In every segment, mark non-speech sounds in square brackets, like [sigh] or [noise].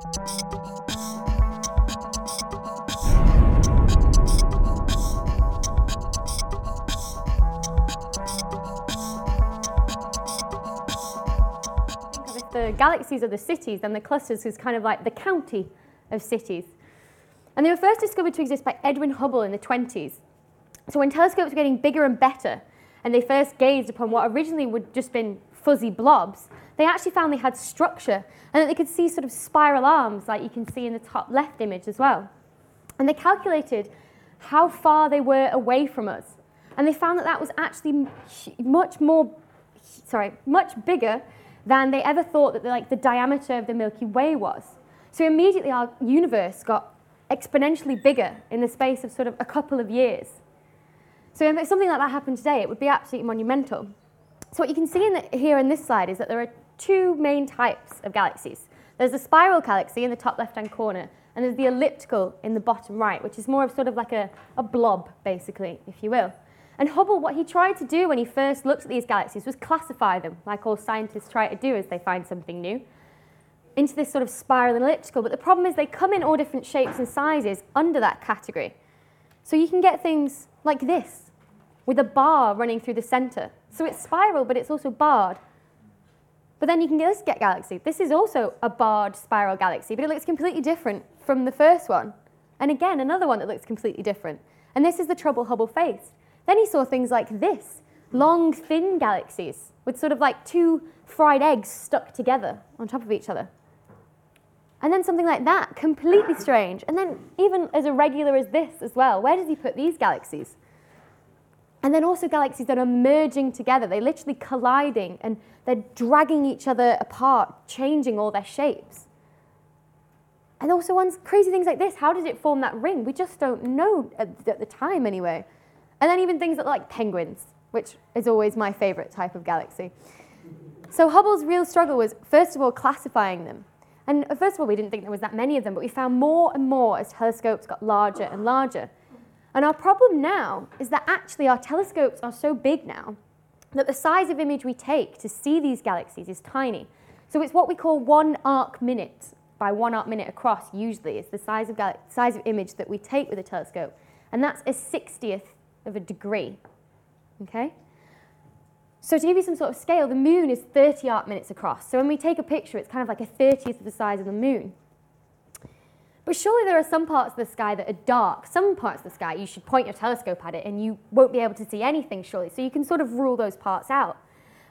The galaxies are the cities, then the clusters is kind of like the county of cities. And they were first discovered to exist by Edwin Hubble in the 20s. So when telescopes were getting bigger and better, and they first gazed upon what originally would just been fuzzy blobs, they actually found they had structure and that they could see sort of spiral arms like you can see in the top left image as well. And they calculated how far they were away from us. And they found that that was actually much more, sorry, much bigger than they ever thought that the, like the diameter of the Milky Way was. So immediately our universe got exponentially bigger in the space of sort of a couple of years. So if something like that happened today, it would be absolutely monumental. So what you can see in the, here in this slide is that there are two main types of galaxies. There's the spiral galaxy in the top left-hand corner, and there's the elliptical in the bottom right, which is more of sort of like a, a blob, basically, if you will. And Hubble, what he tried to do when he first looked at these galaxies was classify them, like all scientists try to do as they find something new, into this sort of spiral and elliptical. But the problem is they come in all different shapes and sizes under that category. So you can get things like this, with a bar running through the center. So it's spiral, but it's also barred. But then you can just get galaxy. This is also a barred spiral galaxy, but it looks completely different from the first one. And again, another one that looks completely different. And this is the trouble Hubble faced. Then he saw things like this, long, thin galaxies with sort of like two fried eggs stuck together on top of each other. And then something like that, completely strange. And then even as irregular as this as well, where does he put these galaxies? And then also galaxies that are merging together. They're literally colliding and they're dragging each other apart, changing all their shapes. And also ones crazy things like this. How did it form that ring? We just don't know at, at the time anyway. And then even things that like penguins, which is always my favorite type of galaxy. So Hubble's real struggle was, first of all, classifying them. And uh, first of all, we didn't think there was that many of them, but we found more and more as telescopes got larger and larger. And our problem now is that actually our telescopes are so big now that the size of image we take to see these galaxies is tiny. So it's what we call one arc minute by one arc minute across usually is the size of, size of image that we take with a telescope. And that's a 60th of a degree. Okay? So to give you some sort of scale, the moon is 30 arc minutes across. So when we take a picture, it's kind of like a 30th of the size of the moon. But surely there are some parts of the sky that are dark. Some parts of the sky, you should point your telescope at it and you won't be able to see anything, surely. So you can sort of rule those parts out.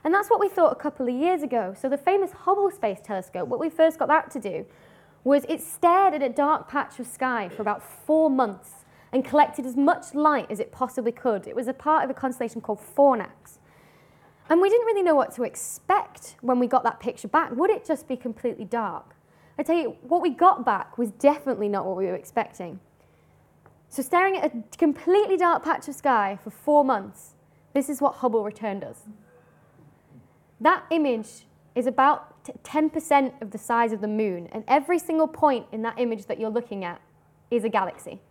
And that's what we thought a couple of years ago. So the famous Hubble Space Telescope, what we first got that to do was it stared at a dark patch of sky for about four months and collected as much light as it possibly could. It was a part of a constellation called Fornax. And we didn't really know what to expect when we got that picture back. Would it just be completely dark? I tell you, what we got back was definitely not what we were expecting. So staring at a completely dark patch of sky for four months, this is what Hubble returned us. That image is about 10% of the size of the moon, and every single point in that image that you're looking at is a galaxy.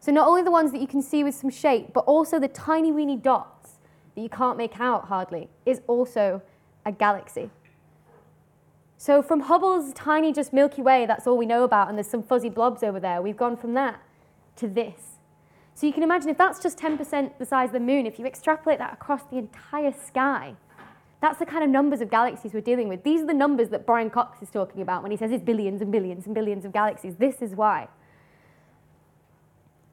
So not only the ones that you can see with some shape, but also the tiny weeny dots that you can't make out hardly is also a galaxy. So from Hubble's tiny just Milky Way, that's all we know about, and there's some fuzzy blobs over there, we've gone from that to this. So you can imagine if that's just 10% the size of the moon, if you extrapolate that across the entire sky, that's the kind of numbers of galaxies we're dealing with. These are the numbers that Brian Cox is talking about when he says it's billions and billions and billions of galaxies. This is why.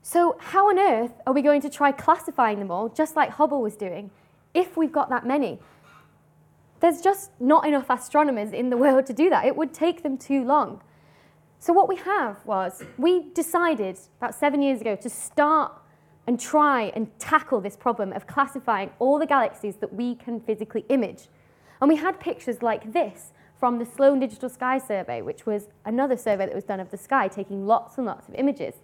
So how on earth are we going to try classifying them all, just like Hubble was doing, if we've got that many? There's just not enough astronomers in the [laughs] world to do that. It would take them too long. So what we have was, we decided about seven years ago to start and try and tackle this problem of classifying all the galaxies that we can physically image. And we had pictures like this from the Sloan Digital Sky Survey, which was another survey that was done of the sky, taking lots and lots of images.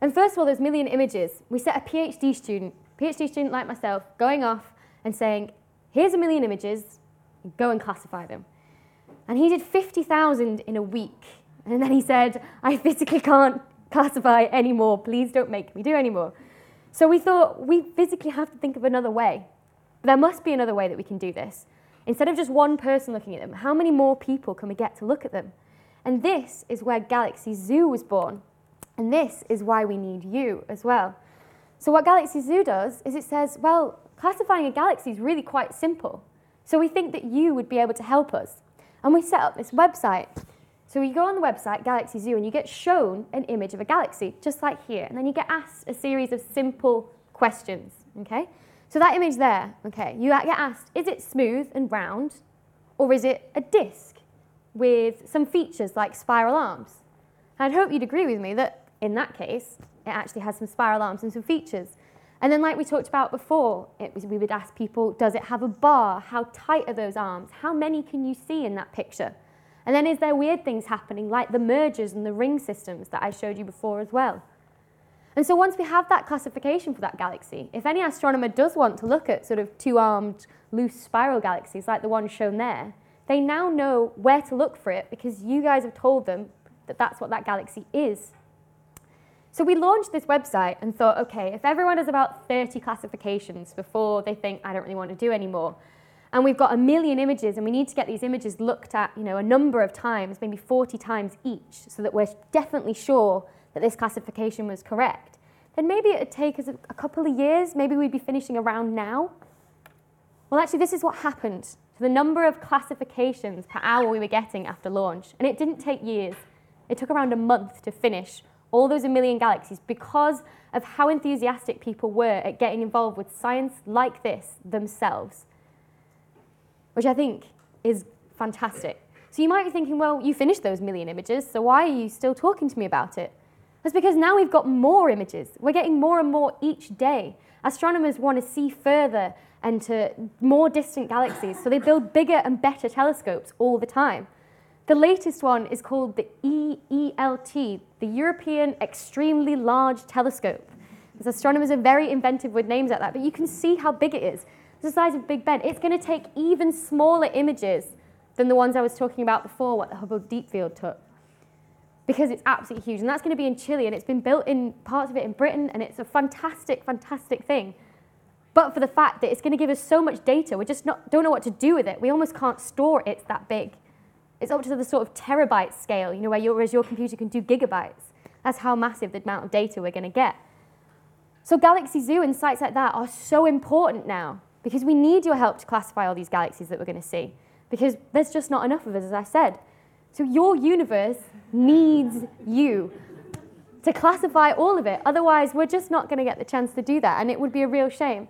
And first of all, those million images, we set a PhD student, PhD student like myself, going off and saying, here's a million images, go and classify them. And he did 50,000 in a week. And then he said, I physically can't classify anymore. Please don't make me do anymore. So we thought we physically have to think of another way. There must be another way that we can do this. Instead of just one person looking at them, how many more people can we get to look at them? And this is where Galaxy Zoo was born. And this is why we need you as well. So, what Galaxy Zoo does is it says, well, classifying a galaxy is really quite simple. So, we think that you would be able to help us. And we set up this website. So, you go on the website, Galaxy Zoo, and you get shown an image of a galaxy, just like here. And then you get asked a series of simple questions, okay? So, that image there, okay, you get asked, is it smooth and round, or is it a disk with some features like spiral arms? I'd hope you'd agree with me that in that case, it actually has some spiral arms and some features. And then like we talked about before, was, we would ask people, does it have a bar? How tight are those arms? How many can you see in that picture? And then is there weird things happening like the mergers and the ring systems that I showed you before as well? And so once we have that classification for that galaxy, if any astronomer does want to look at sort of two-armed loose spiral galaxies like the one shown there, they now know where to look for it because you guys have told them that that's what that galaxy is. So we launched this website and thought, okay, if everyone has about 30 classifications before they think, I don't really want to do anymore, and we've got a million images and we need to get these images looked at you know, a number of times, maybe 40 times each, so that we're definitely sure that this classification was correct, then maybe it would take us a couple of years, maybe we'd be finishing around now. Well, actually, this is what happened to the number of classifications per hour we were getting after launch. And it didn't take years. It took around a month to finish all those a million galaxies because of how enthusiastic people were at getting involved with science like this themselves, which I think is fantastic. So you might be thinking, well, you finished those million images, so why are you still talking to me about it? That's because now we've got more images. We're getting more and more each day. Astronomers want to see further and to more distant galaxies, so they build bigger and better telescopes all the time. The latest one is called the EELT, the European Extremely Large Telescope. As astronomers are very inventive with names like that, but you can see how big it is. It's the size of Big Ben. It's going to take even smaller images than the ones I was talking about before, what the Hubble Deep Field took, because it's absolutely huge. And that's going to be in Chile, and it's been built in parts of it in Britain, and it's a fantastic, fantastic thing. But for the fact that it's going to give us so much data, we just not, don't know what to do with it. We almost can't store it, it's that big. It's up to the sort of terabyte scale, you know, where your, whereas your computer can do gigabytes. That's how massive the amount of data we're going to get. So Galaxy Zoo and sites like that are so important now because we need your help to classify all these galaxies that we're going to see because there's just not enough of us, as I said. So your universe needs you to classify all of it. Otherwise, we're just not going to get the chance to do that, and it would be a real shame.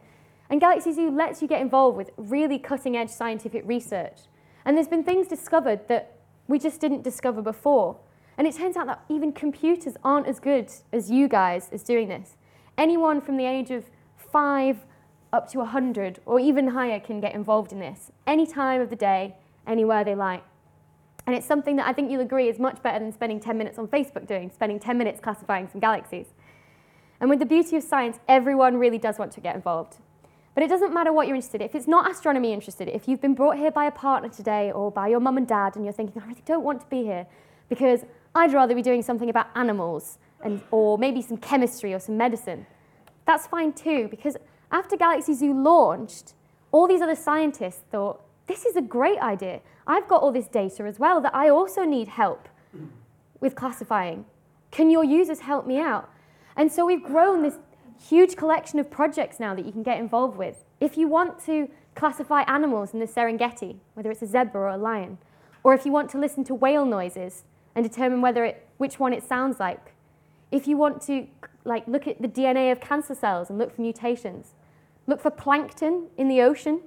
And Galaxy Zoo lets you get involved with really cutting edge scientific research. And there's been things discovered that we just didn't discover before. And it turns out that even computers aren't as good as you guys as doing this. Anyone from the age of five up to 100 or even higher can get involved in this any time of the day, anywhere they like. And it's something that I think you'll agree is much better than spending 10 minutes on Facebook doing, spending 10 minutes classifying some galaxies. And with the beauty of science, everyone really does want to get involved. But it doesn't matter what you're interested in. If it's not astronomy interested, if you've been brought here by a partner today or by your mum and dad and you're thinking, I really don't want to be here because I'd rather be doing something about animals and, or maybe some chemistry or some medicine, that's fine too because after Galaxy Zoo launched, all these other scientists thought, this is a great idea. I've got all this data as well that I also need help with classifying. Can your users help me out? And so we've grown this huge collection of projects now that you can get involved with. If you want to classify animals in the Serengeti, whether it's a zebra or a lion, or if you want to listen to whale noises and determine whether it, which one it sounds like, if you want to like look at the DNA of cancer cells and look for mutations, look for plankton in the ocean,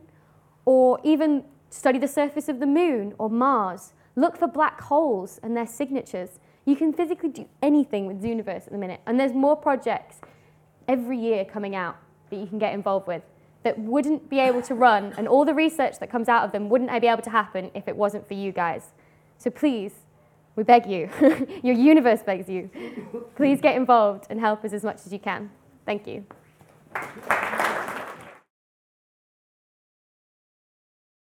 or even study the surface of the moon or Mars, look for black holes and their signatures. You can physically do anything with Zooniverse at the minute, and there's more projects every year coming out that you can get involved with that wouldn't be able to run, and all the research that comes out of them wouldn't be able to happen if it wasn't for you guys. So please, we beg you, [laughs] your universe begs you, please get involved and help us as much as you can. Thank you.